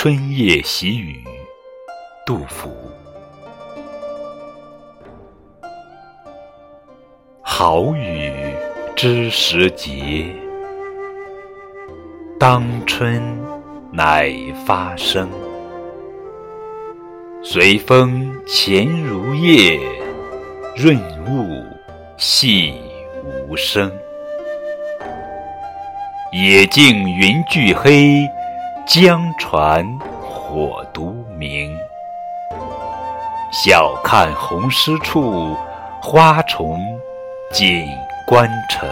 春夜喜雨，杜甫。好雨知时节，当春乃发生。随风潜如夜，润物细无声。野径云俱黑，江船火独明。晓看红湿处，花重锦官城。